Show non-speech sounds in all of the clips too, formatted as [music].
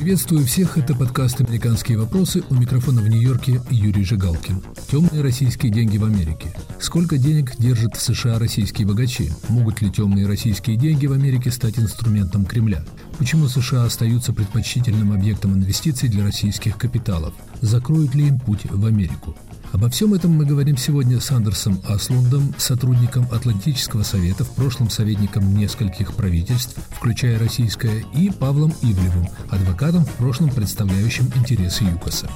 Приветствую всех, это подкаст «Американские вопросы». У микрофона в Нью-Йорке Юрий Жигалкин. Темные российские деньги в Америке. Сколько денег держат в США российские богачи? Могут ли темные российские деньги в Америке стать инструментом Кремля? Почему США остаются предпочтительным объектом инвестиций для российских капиталов? Закроют ли им путь в Америку? Обо всем этом мы говорим сегодня с Андерсом Аслундом, сотрудником Атлантического совета, в прошлом советником нескольких правительств, включая российское, и Павлом Ивлевым, адвокатом, в прошлом представляющим интересы ЮКОСа.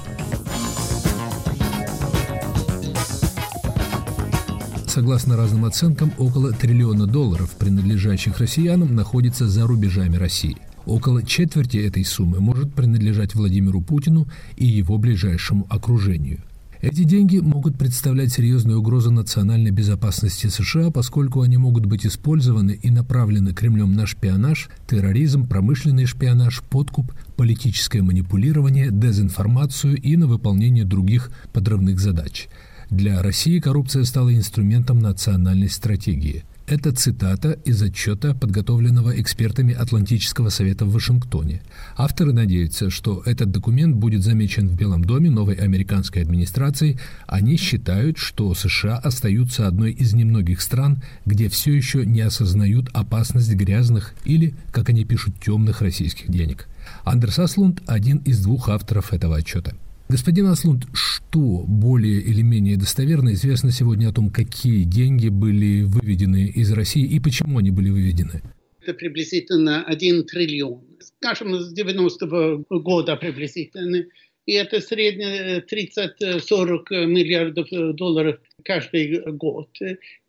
Согласно разным оценкам, около триллиона долларов, принадлежащих россиянам, находится за рубежами России. Около четверти этой суммы может принадлежать Владимиру Путину и его ближайшему окружению – эти деньги могут представлять серьезную угрозу национальной безопасности США, поскольку они могут быть использованы и направлены Кремлем на шпионаж, терроризм, промышленный шпионаж, подкуп, политическое манипулирование, дезинформацию и на выполнение других подрывных задач. Для России коррупция стала инструментом национальной стратегии – это цитата из отчета, подготовленного экспертами Атлантического совета в Вашингтоне. Авторы надеются, что этот документ будет замечен в Белом доме новой американской администрации. Они считают, что США остаются одной из немногих стран, где все еще не осознают опасность грязных или, как они пишут, темных российских денег. Андерс Аслунд – один из двух авторов этого отчета. Господин Аслунд, что более или менее достоверно известно сегодня о том, какие деньги были выведены из России и почему они были выведены? Это приблизительно 1 триллион. Скажем, с 90-го года приблизительно. И это среднее 30-40 миллиардов долларов каждый год.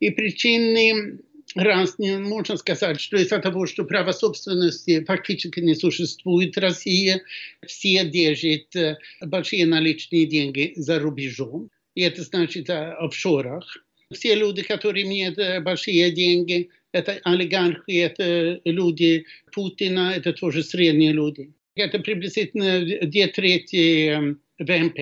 И причины разные. Можно сказать, что из-за того, что право собственности фактически не существует в России, все держат э, большие наличные деньги за рубежом. И это значит о офшорах. Все люди, которые имеют э, большие деньги, это олигархи, это люди Путина, это тоже средние люди. Это приблизительно две трети э, ВМП.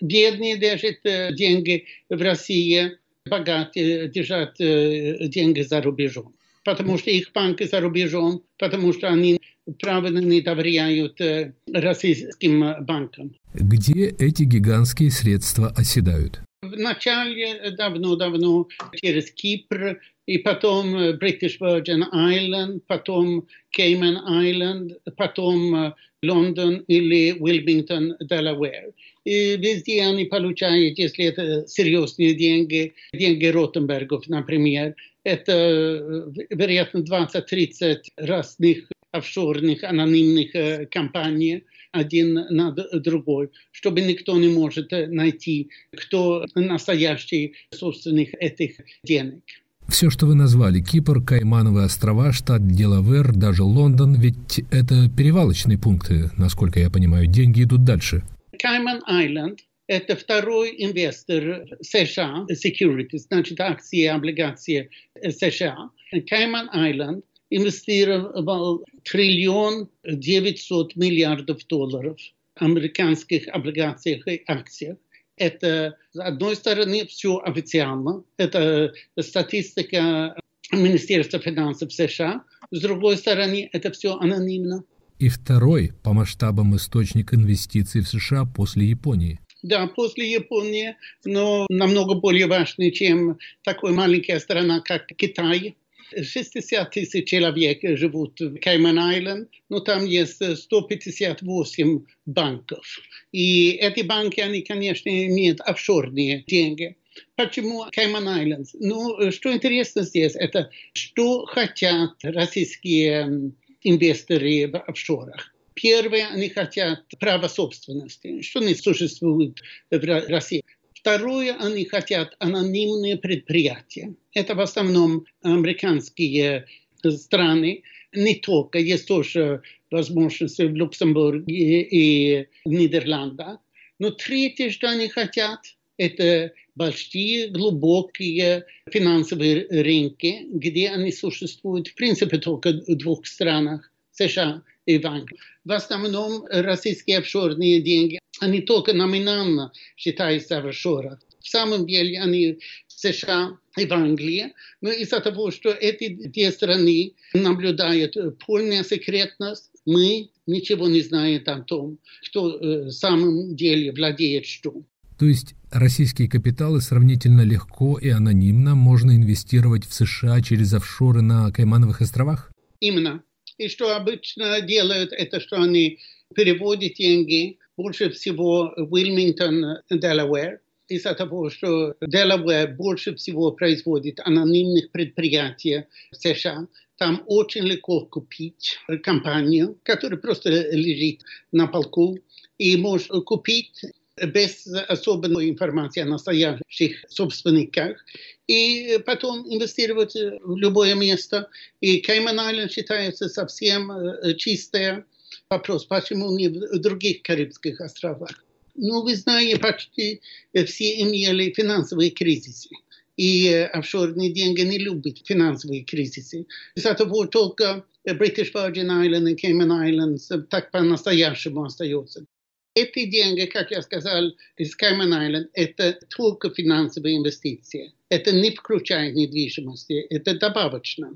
Бедные держат деньги в России, богатые держат э, деньги за рубежом. Потому что их банки за рубежом, потому что они правильно не доверяют э, российским банкам. Где эти гигантские средства оседают? Вначале давно-давно через Кипр, и потом British Virgin Island, потом Cayman Island, потом Лондон или Уилмингтон, Делавэр. И везде они получают, если это серьезные деньги, деньги Ротенбергов, например, это, вероятно, 20-30 разных офшорных анонимных компаний, один над другой, чтобы никто не может найти, кто настоящий собственник этих денег. Все, что вы назвали, Кипр, Каймановые острова, штат Делавер, даже Лондон, ведь это перевалочные пункты, насколько я понимаю, деньги идут дальше. Кайман Айленд – это второй инвестор США, security, значит акции и облигации США. Кайман Айленд инвестировал триллион девятьсот миллиардов долларов американских облигациях и акциях. Это, с одной стороны, все официально. Это статистика Министерства финансов США. С другой стороны, это все анонимно. И второй по масштабам источник инвестиций в США после Японии. Да, после Японии, но намного более важный, чем такой маленькая страна, как Китай. 60 тысяч человек живут в Кайман-Айленд, но там есть 158 банков. И эти банки, они, конечно, имеют офшорные деньги. Почему Кайман Айленд? Ну, что интересно здесь, это что хотят российские инвесторы в офшорах. Первое, они хотят право собственности, что не существует в России. Второе, они хотят анонимные предприятия. Это в основном американские страны. Не только, есть тоже возможности в Люксембурге и в Нидерландах. Но третье, что они хотят, это большие, глубокие финансовые рынки, где они существуют в принципе только в двух странах, США и в Англии. В основном российские офшорные деньги они только номинально считаются в офшорах. В самом деле они США и в Англии, но из-за того, что эти две страны наблюдают полная секретность, мы ничего не знает о том, кто в самом деле владеет что. То есть российские капиталы сравнительно легко и анонимно можно инвестировать в США через офшоры на Каймановых островах? Именно. И что обычно делают, это что они переводят деньги, больше всего Уилмингтон, Делавэр, из-за того, что Делавэр больше всего производит анонимных предприятий в США. Там очень легко купить компанию, которая просто лежит на полку, и можешь купить без особенной информации о настоящих собственниках, и потом инвестировать в любое место. И Кайман-Айленд считается совсем э, чистое. Вопрос, почему не в других Карибских островах? Ну, вы знаете, почти все имели финансовые кризисы. И офшорные деньги не любят финансовые кризисы. Из-за того только British Virgin Islands и Cayman Islands так по-настоящему остаются. Эти деньги, как я сказал, из Cayman Island, это только финансовые инвестиции. Это не включает недвижимости, это добавочно.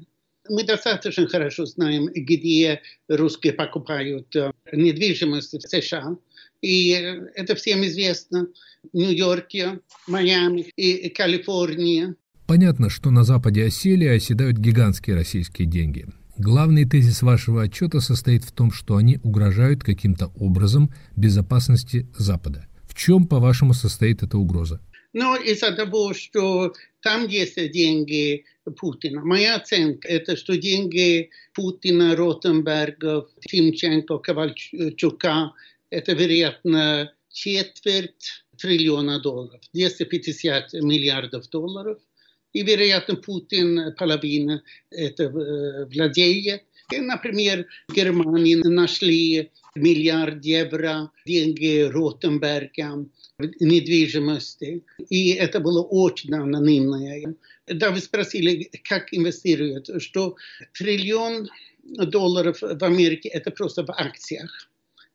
Мы достаточно хорошо знаем, где русские покупают недвижимость в США. И это всем известно. В Нью-Йорке, Майами и Калифорнии. Понятно, что на западе осели оседают гигантские российские деньги. Главный тезис вашего отчета состоит в том, что они угрожают каким-то образом безопасности Запада. В чем, по-вашему, состоит эта угроза? Ну, из-за того, что там есть деньги Путина. Моя оценка – это что деньги Путина, Ротенберга, Тимченко, Ковальчука – это, вероятно, четверть триллиона долларов, 250 миллиардов долларов – и, вероятно, Путин половина это владеет. И, например, в Германии нашли миллиард евро деньги Ротенберга недвижимости. И это было очень анонимное. Да, вы спросили, как инвестируют, что триллион долларов в Америке это просто в акциях.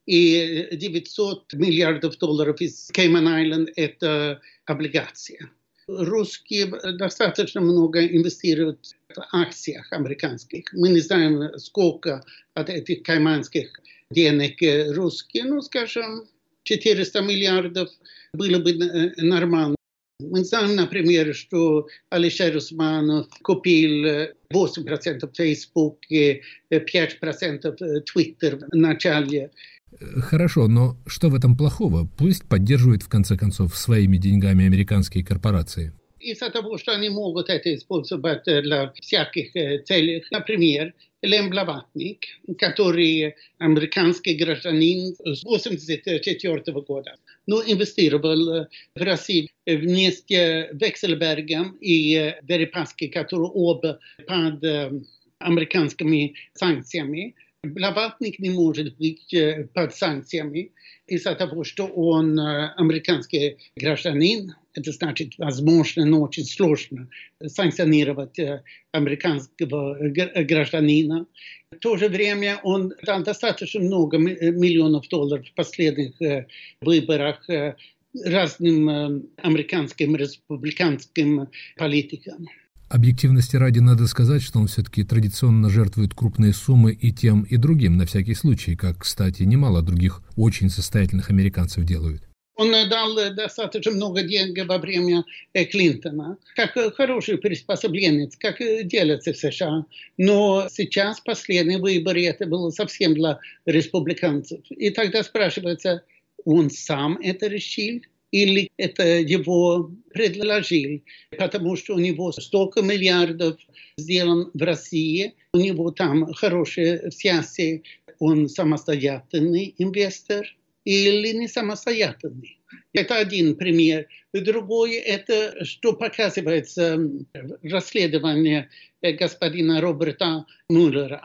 И 900 миллиардов долларов из Cayman-Island это облигация русские достаточно много инвестируют в акциях американских. Мы не знаем, сколько от этих кайманских денег русские, ну, скажем, 400 миллиардов было бы нормально. Мы знаем, например, что Алишер Усманов купил 8% Facebook и 5% Twitter в начале Хорошо, но что в этом плохого? Пусть поддерживают, в конце концов, своими деньгами американские корпорации. Из-за того, что они могут это использовать для всяких целей. Например, Лем Блаватник, который американский гражданин с 1984 года, но инвестировал в Россию вместе с Векселбергом и Дерипаски, которые оба под американскими санкциями. Blavatnik не может быть под санкциями из-за того, что он американский гражданин. Это значит, возможно, но очень сложно санкционировать американского гражданина. В то же время он дал достаточно много миллионов долларов в последних выборах разным американским республиканским политикам. Объективности ради надо сказать, что он все-таки традиционно жертвует крупные суммы и тем, и другим, на всякий случай, как, кстати, немало других очень состоятельных американцев делают. Он дал достаточно много денег во время Клинтона, как хороший приспособленец, как делается в США. Но сейчас последние выборы это было совсем для республиканцев. И тогда спрашивается, он сам это решил? Или это его предложил, потому что у него столько миллиардов сделан в России, у него там хорошие связи, он самостоятельный инвестор или не самостоятельный. Это один пример. Другой – это что показывается расследование господина Роберта Мюллера.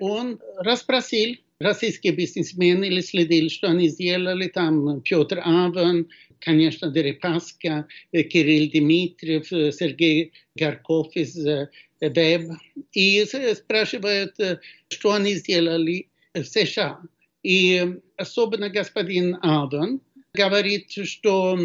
Он расспросил российские бизнесмены или следил, что они сделали там Петр Авен, конечно, Дерипаска, Кирилл Дмитриев, Сергей Гарков из ВЭБ. И спрашивают, что они сделали в США. И особенно господин Авен говорит, что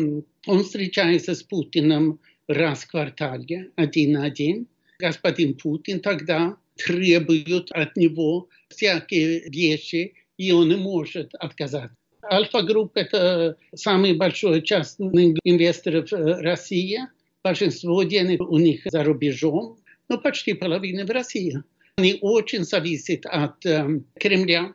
он встречается с Путиным раз в квартале, один на один. Господин Путин тогда требует от него всякие вещи и он не может отказаться. Альфа-групп – это самый большой частный инвестор в России. Большинство денег у них за рубежом, но почти половина в России. Они очень зависят от э, Кремля.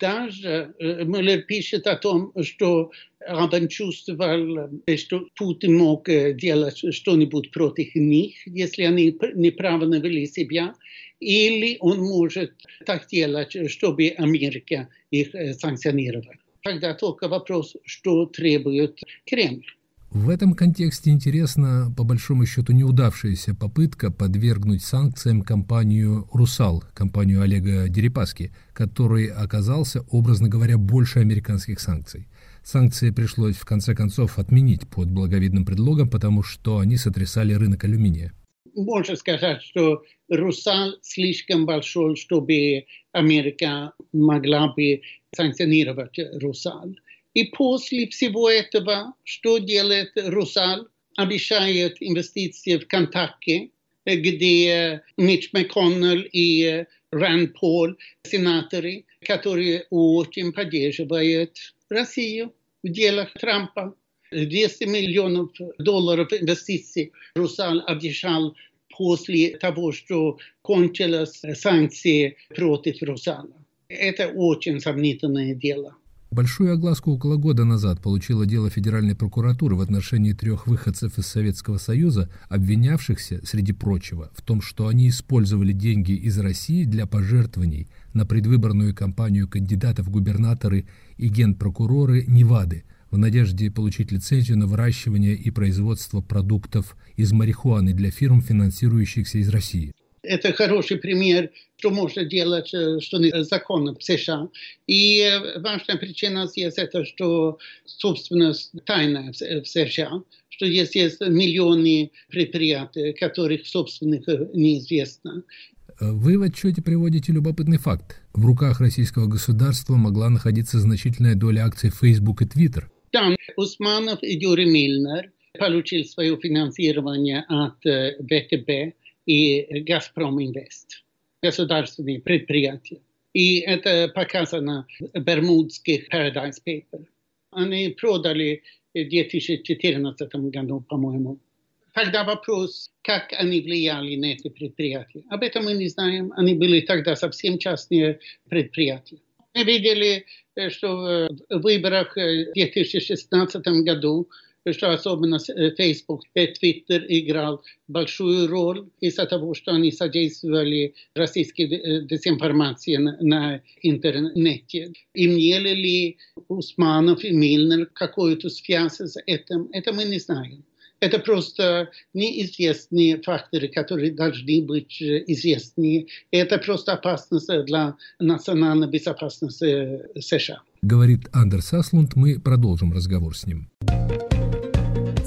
Даже э, Мюллер пишет о том, что он чувствовал, что Путин мог делать что-нибудь против них, если они неправильно вели себя, или он может так делать, чтобы Америка их санкционировала. Тогда только вопрос, что требует Кремль. В этом контексте интересна, по большому счету, неудавшаяся попытка подвергнуть санкциям компанию «Русал», компанию Олега Дерипаски, который оказался, образно говоря, больше американских санкций. Санкции пришлось, в конце концов, отменить под благовидным предлогом, потому что они сотрясали рынок алюминия. Можно сказать, что «Русал» слишком большой, чтобы Америка могла бы санкционировать «Русал». И после всего этого, что делает Русал? Обещает инвестиции в Кантаки, где Митч МакКоннелл и Ранд Пол, сенаторы, которые очень поддерживают Россию в делах Трампа. 200 миллионов долларов инвестиций Русал обещал после того, что кончились санкции против Русала. Это очень сомнительное дело. Большую огласку около года назад получило дело Федеральной прокуратуры в отношении трех выходцев из Советского Союза, обвинявшихся, среди прочего, в том, что они использовали деньги из России для пожертвований на предвыборную кампанию кандидатов в губернаторы и генпрокуроры Невады в надежде получить лицензию на выращивание и производство продуктов из марихуаны для фирм, финансирующихся из России. Это хороший пример, что можно делать, э, что законно в США. И э, важная причина здесь это, что собственность тайная в США, что здесь есть миллионы предприятий, которых собственных э, неизвестно. Вы в отчете приводите любопытный факт. В руках российского государства могла находиться значительная доля акций Facebook и Twitter. Да, Усманов и Юрий Мильнер получил свое финансирование от ВТБ и Газпром Инвест, государственные предприятия. И это показано в бермудских Paradise Paper. Они продали в 2014 году, по-моему. Тогда вопрос, как они влияли на эти предприятия. Об этом мы не знаем. Они были тогда совсем частные предприятия. Мы видели, что в выборах в 2016 году что особенно Facebook и Twitter играл большую роль из-за того, что они содействовали российской дезинформации на, интернете. Имели ли Усманов и Мильнер какую-то связь с этим? Это мы не знаем. Это просто неизвестные факторы, которые должны быть известны. Это просто опасность для национальной безопасности США. Говорит Андерс Аслунд. Мы продолжим разговор с ним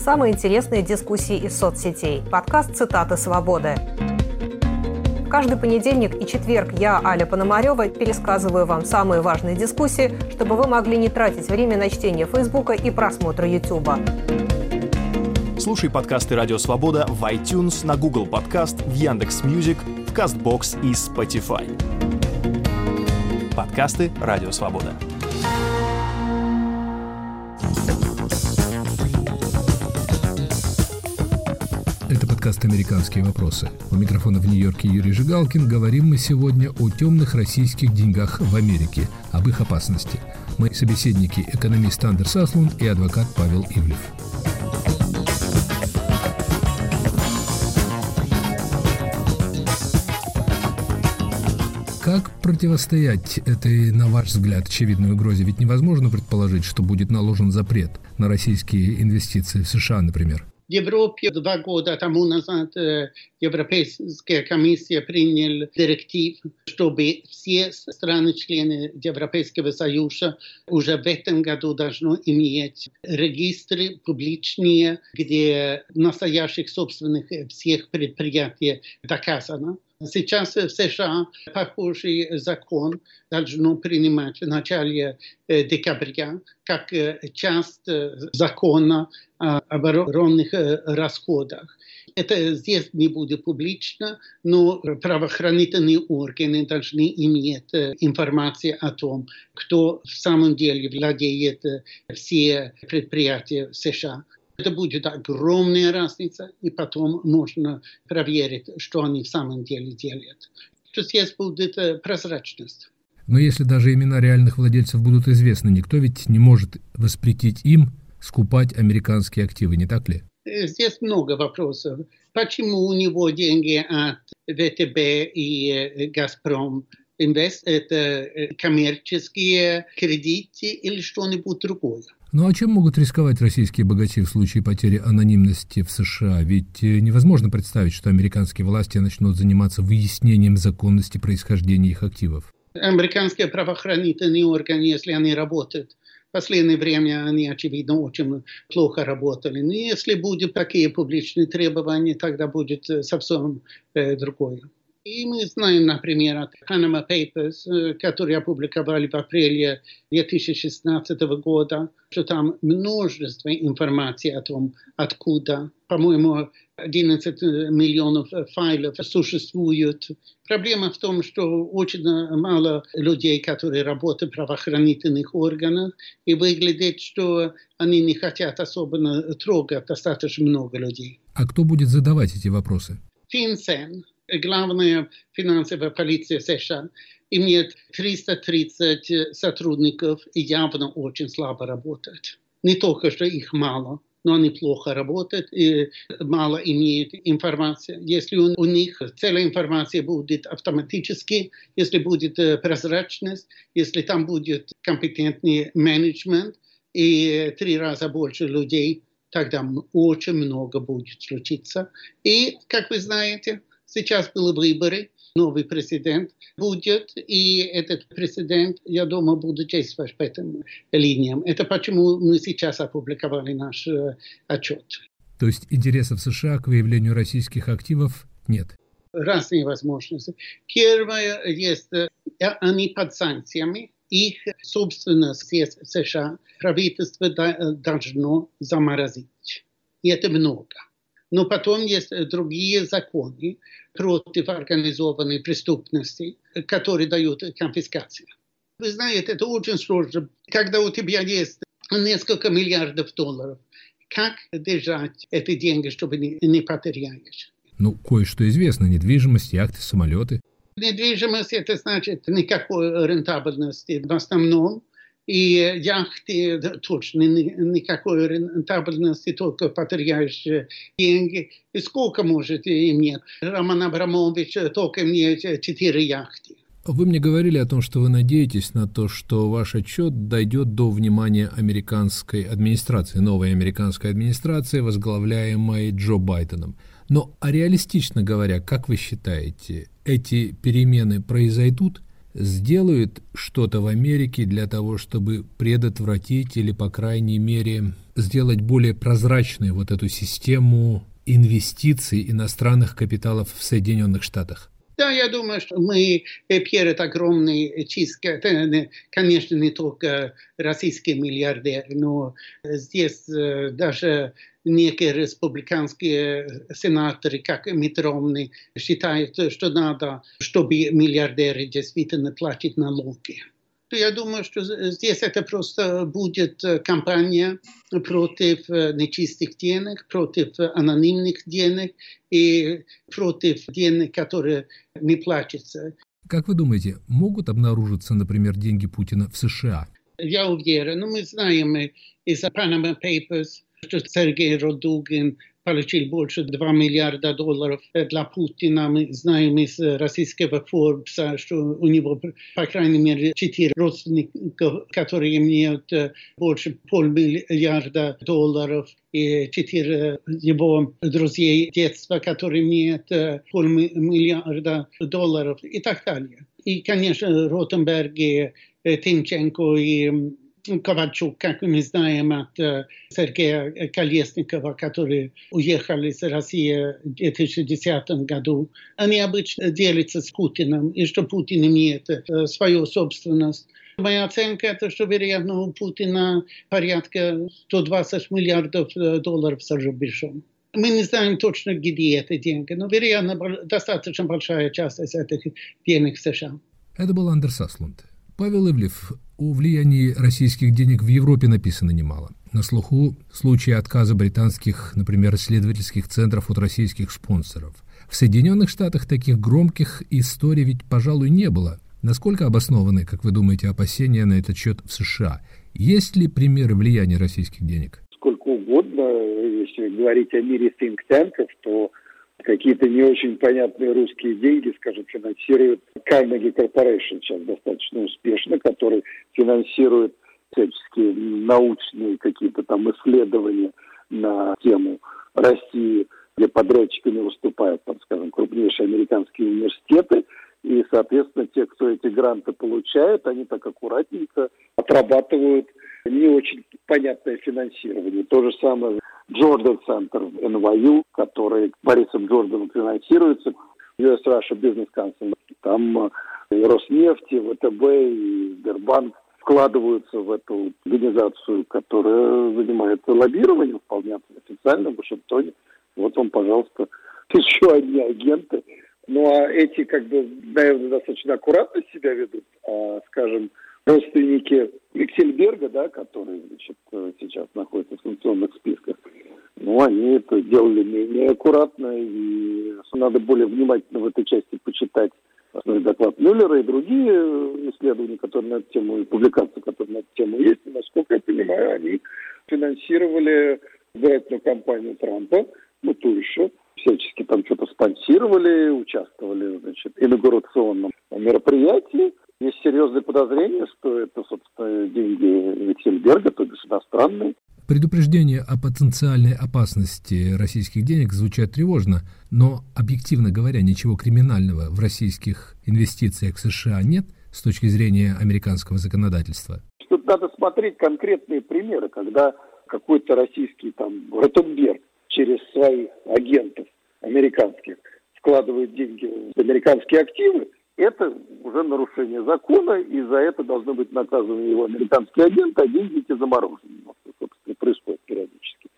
самые интересные дискуссии из соцсетей. Подкаст «Цитаты свободы». Каждый понедельник и четверг я, Аля Пономарева, пересказываю вам самые важные дискуссии, чтобы вы могли не тратить время на чтение Фейсбука и просмотра Ютуба. Слушай подкасты «Радио Свобода» в iTunes, на Google Podcasts, в Яндекс Music, в Castbox и Spotify. Подкасты «Радио Свобода». подкаст «Американские вопросы». У микрофона в Нью-Йорке Юрий Жигалкин. Говорим мы сегодня о темных российских деньгах в Америке, об их опасности. Мои собеседники – экономист Андерс Аслун и адвокат Павел Ивлев. Как противостоять этой, на ваш взгляд, очевидной угрозе? Ведь невозможно предположить, что будет наложен запрет на российские инвестиции в США, например. Европе два года тому назад Европейская комиссия приняла директив, чтобы все страны-члены Европейского Союза уже в этом году должны иметь регистры публичные, где настоящих собственных всех предприятий доказано Сейчас в США похожий закон должно принимать в начале декабря как часть закона о оборонных расходах. Это здесь не будет публично, но правоохранительные органы должны иметь информацию о том, кто в самом деле владеет все предприятия США. Это будет огромная разница, и потом можно проверить, что они в самом деле делают. То есть будет прозрачность. Но если даже имена реальных владельцев будут известны, никто ведь не может воспретить им скупать американские активы, не так ли? Здесь много вопросов. Почему у него деньги от ВТБ и Газпром Инвест – это коммерческие кредиты или что-нибудь другое? Ну а чем могут рисковать российские богачи в случае потери анонимности в США? Ведь э, невозможно представить, что американские власти начнут заниматься выяснением законности происхождения их активов. Американские правоохранительные органы, если они работают, в последнее время они, очевидно, очень плохо работали. Но если будут такие публичные требования, тогда будет э, совсем э, другое. И мы знаем, например, от Panama Papers, э, которые опубликовали в апреле 2016 года, что там множество информации о том, откуда, по-моему, 11 миллионов файлов существуют. Проблема в том, что очень мало людей, которые работают в правоохранительных органах, и выглядит, что они не хотят особенно трогать достаточно много людей. А кто будет задавать эти вопросы? FinCEN, главная финансовая полиция США, имеет 330 сотрудников и явно очень слабо работает. Не только, что их мало, но они плохо работают и мало имеют информации. Если у, у них целая информация будет автоматически, если будет прозрачность, если там будет компетентный менеджмент и три раза больше людей, тогда очень много будет случиться. И, как вы знаете, Сейчас были выборы, новый президент будет, и этот президент, я думаю, будет действовать по этим линиям. Это почему мы сейчас опубликовали наш э, отчет. То есть интересов США к выявлению российских активов нет? Разные возможности. Первое есть, э, они под санкциями, их собственность США правительство э, должно заморозить. И это много. Но потом есть другие законы против организованной преступности, которые дают конфискацию. Вы знаете, это очень сложно. Когда у тебя есть несколько миллиардов долларов, как держать эти деньги, чтобы не, не потеряешь? Ну, кое-что известно. Недвижимость, яхты, самолеты. Недвижимость – это значит никакой рентабельности. В основном и яхты точно никакой рентабельности, только потеряешь деньги. И сколько может иметь? Роман Абрамович только имеет четыре яхты. Вы мне говорили о том, что вы надеетесь на то, что ваш отчет дойдет до внимания американской администрации, новой американской администрации, возглавляемой Джо Байденом. Но а реалистично говоря, как вы считаете, эти перемены произойдут – сделают что-то в Америке для того, чтобы предотвратить или, по крайней мере, сделать более прозрачной вот эту систему инвестиций иностранных капиталов в Соединенных Штатах? Да, я думаю, что мы перед огромной чисткой, это, конечно, не только российские миллиардеры, но здесь э, даже республиканские сенаторы, как Митт Ромни, считают, что надо, чтобы миллиардеры действительно платить налоги. Я думаю, что здесь это просто будет кампания против нечистых денег, против анонимных денег и против денег, которые не платятся. Как вы думаете, могут обнаружиться, например, деньги Путина в США? Я уверен. Но мы знаем из Panama Papers, что Сергей Родугин получил больше 2 миллиарда долларов для Путина. Мы знаем из российского Форбса, что у него, по крайней мере, 4 родственников, которые имеют больше полмиллиарда долларов и четыре его друзей детства, которые имеют полмиллиарда долларов и так далее. И, конечно, Ротенберг и Тимченко и Ковальчук, как мы знаем от э, Сергея Колесникова, который уехал из России в 2010 году, они обычно делятся с Путиным, и что Путин имеет э, свою собственность. Моя оценка это, что, вероятно, у Путина порядка 120 миллиардов э, долларов за рубежом. Мы не знаем точно, где эти деньги, но, вероятно, достаточно большая часть из этих денег в США. Это был Андерс Аслунд. Павел Ивлев, о влиянии российских денег в Европе написано немало. На слуху случаи отказа британских, например, исследовательских центров от российских спонсоров. В Соединенных Штатах таких громких историй ведь, пожалуй, не было. Насколько обоснованы, как вы думаете, опасения на этот счет в США? Есть ли примеры влияния российских денег? Сколько угодно, если говорить о мире think-танков, то какие-то не очень понятные русские деньги, скажем, финансирует Carnegie Corporation сейчас достаточно успешно, который финансирует всяческие научные какие-то там исследования на тему России, где подрядчиками выступают, там, скажем, крупнейшие американские университеты, и, соответственно, те, кто эти гранты получает, они так аккуратненько отрабатывают не очень понятное финансирование. То же самое Джордан Центр NYU, который Борисом Джорданом финансируется, US Russia Business Council. Там э, и Роснефть, и ВТБ, и Сбербанк вкладываются в эту организацию, которая занимается лоббированием вполне официально в Вашингтоне. Вот вам, пожалуйста, [laughs] еще одни агенты. Ну а эти, как бы, наверное, достаточно аккуратно себя ведут. А, скажем, родственники Виксельберга, да, который значит, сейчас находится в санкционных списках, ну, они это делали менее аккуратно, и надо более внимательно в этой части почитать основной доклад Мюллера и другие исследования, которые на эту тему, и публикации, которые на эту тему есть. И, насколько я понимаю, они финансировали избирательную кампанию Трампа, ну, ту еще, всячески там что-то спонсировали, участвовали, значит, в инаугурационном мероприятии. Есть серьезные подозрения, что это, собственно, деньги Виксельберга, то есть иностранные. Предупреждения о потенциальной опасности российских денег звучат тревожно, но, объективно говоря, ничего криминального в российских инвестициях в США нет с точки зрения американского законодательства. Тут надо смотреть конкретные примеры, когда какой-то российский там Ротенберг через своих агентов американских вкладывает деньги в американские активы, это уже нарушение закона, и за это должны быть наказаны его американские агенты, а деньги эти заморожены. Вот, собственно, происходит периодически.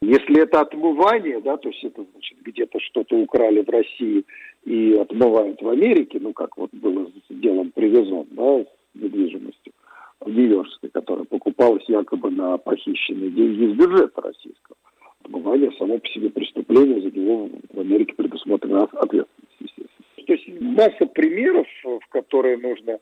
Если это отмывание, да, то есть это значит где-то что-то украли в России и отмывают в Америке, ну как вот было с делом Привезон, да, с недвижимостью в Нью-Йоркской, которая покупалась якобы на похищенные деньги из бюджета российского. Отмывание само по себе преступление, за него в Америке предусмотрена ответственность масса примеров, в которые нужно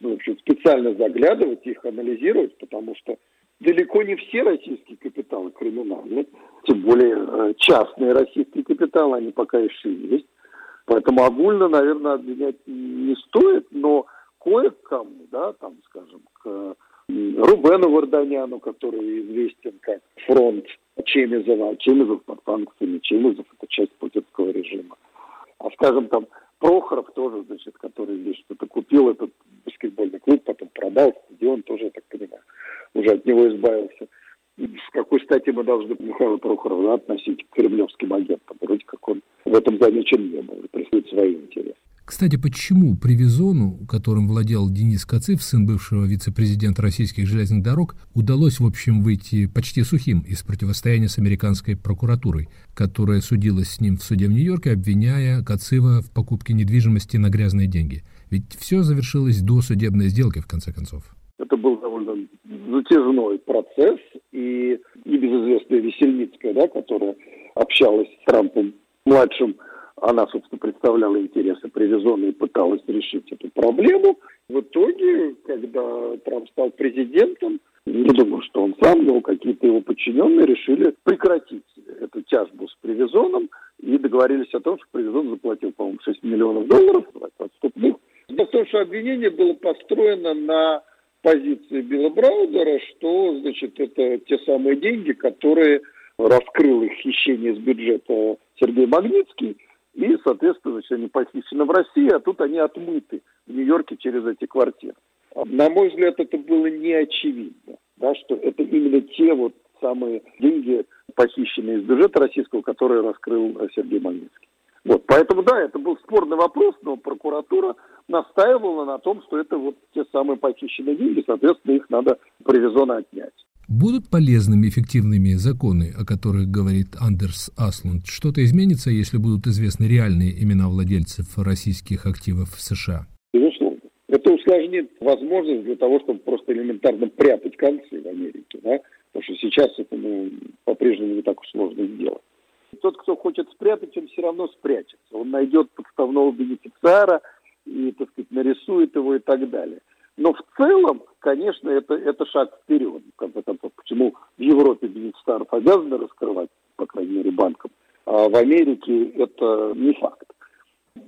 ну, специально заглядывать, их анализировать, потому что далеко не все российские капиталы криминальны, тем более э, частные российские капиталы, они пока еще есть. Поэтому огульно, наверное, обвинять не стоит, но кое-кому, да, там, скажем, к Рубену Варданяну, который известен как фронт Чемизова, Чемизов под санкциями, Чемизов – это часть путинского режима. А, скажем, там, Прохоров тоже, значит, который здесь что-то купил, этот баскетбольный клуб, потом продал стадион, тоже, я так понимаю, уже от него избавился. И с какой стати мы должны Михаила Прохорова да, относить к кремлевским агентам? Вроде как он в этом замечен не был, преследует свои интересы. Кстати, почему Привезону, которым владел Денис Кацив, сын бывшего вице-президента российских железных дорог, удалось, в общем, выйти почти сухим из противостояния с американской прокуратурой, которая судилась с ним в суде в Нью-Йорке, обвиняя Кацива в покупке недвижимости на грязные деньги? Ведь все завершилось до судебной сделки, в конце концов. Это был довольно затяжной процесс, и небезызвестная Весельницкая, да, которая общалась с Трампом младшим, она, собственно, представляла интересы Привезона и пыталась решить эту проблему. В итоге, когда Трамп стал президентом, не думаю, что он сам, но какие-то его подчиненные решили прекратить эту тяжбу с Привезоном и договорились о том, что Привезон заплатил, по-моему, 6 миллионов долларов отступных. Дело в том, что обвинение было построено на позиции Билла Браузера, что, значит, это те самые деньги, которые раскрыл их хищение из бюджета Сергей Магнитский – и, соответственно, значит, они похищены в России, а тут они отмыты в Нью-Йорке через эти квартиры. На мой взгляд, это было не очевидно. да, что это именно те вот самые деньги, похищенные из бюджета российского, которые раскрыл Сергей Магнитский. Вот, поэтому, да, это был спорный вопрос, но прокуратура настаивала на том, что это вот те самые похищенные деньги, соответственно, их надо привезенно отнять. Будут полезными эффективными законы, о которых говорит Андерс Аслунд? Что-то изменится, если будут известны реальные имена владельцев российских активов в США? Безусловно. Это усложнит возможность для того, чтобы просто элементарно прятать концы в Америке. Да? Потому что сейчас это ну, по-прежнему не так уж сложно сделать. Тот, кто хочет спрятать, он все равно спрячется. Он найдет подставного бенефициара и, так сказать, нарисует его и так далее. Но в целом, конечно, это, это шаг вперед. В конце концов, почему в Европе бенефициаров обязаны раскрывать, по крайней мере, банкам, а в Америке это не факт.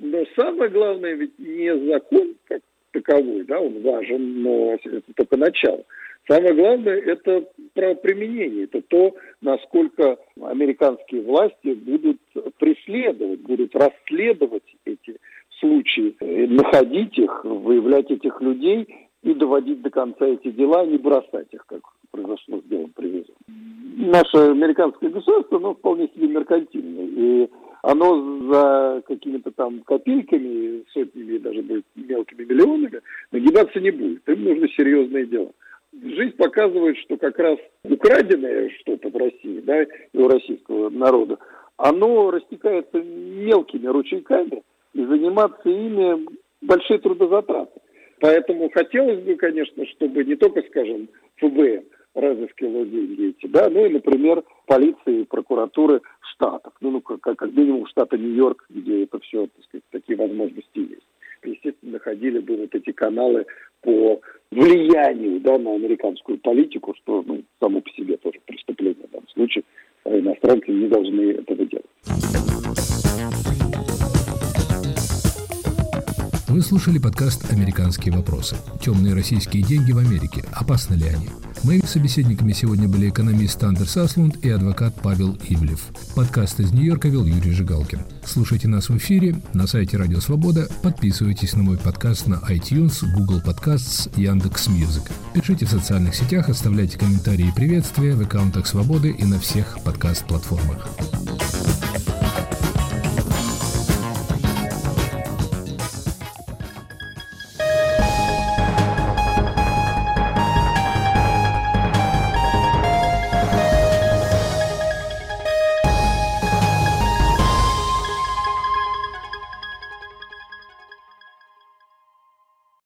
Но самое главное ведь не закон как таковой, да, он важен, но это только начало. Самое главное – это про применение, это то, насколько американские власти будут преследовать, будут расследовать эти случаи, находить их, выявлять этих людей и доводить до конца эти дела, а не бросать их, как произошло с делом привезом. Наше американское государство, оно вполне себе меркантильное. И оно за какими-то там копейками, сотнями, даже мелкими миллионами, нагибаться не будет. Им нужны серьезные дела. Жизнь показывает, что как раз украденное что-то в России, да, и у российского народа, оно растекается мелкими ручейками, и заниматься ими большие трудозатраты. Поэтому хотелось бы, конечно, чтобы не только, скажем, ФБР разыскивало деньги эти, да, ну и, например, полиции и прокуратуры штатов, ну, ну как, как минимум штата Нью-Йорк, где это все, так сказать, такие возможности есть. Естественно, находили бы вот эти каналы по влиянию да, на американскую политику, что ну, само по себе тоже преступление в данном случае. А иностранцы не должны этого делать. Слушали подкаст «Американские вопросы». Темные российские деньги в Америке. Опасны ли они? Моими собеседниками сегодня были экономист Андерс Аслунд и адвокат Павел Ивлев. Подкаст из Нью-Йорка вел Юрий Жигалкин. Слушайте нас в эфире на сайте Радио Свобода. Подписывайтесь на мой подкаст на iTunes, Google Podcasts, Яндекс Music. Пишите в социальных сетях, оставляйте комментарии и приветствия в аккаунтах Свободы и на всех подкаст-платформах.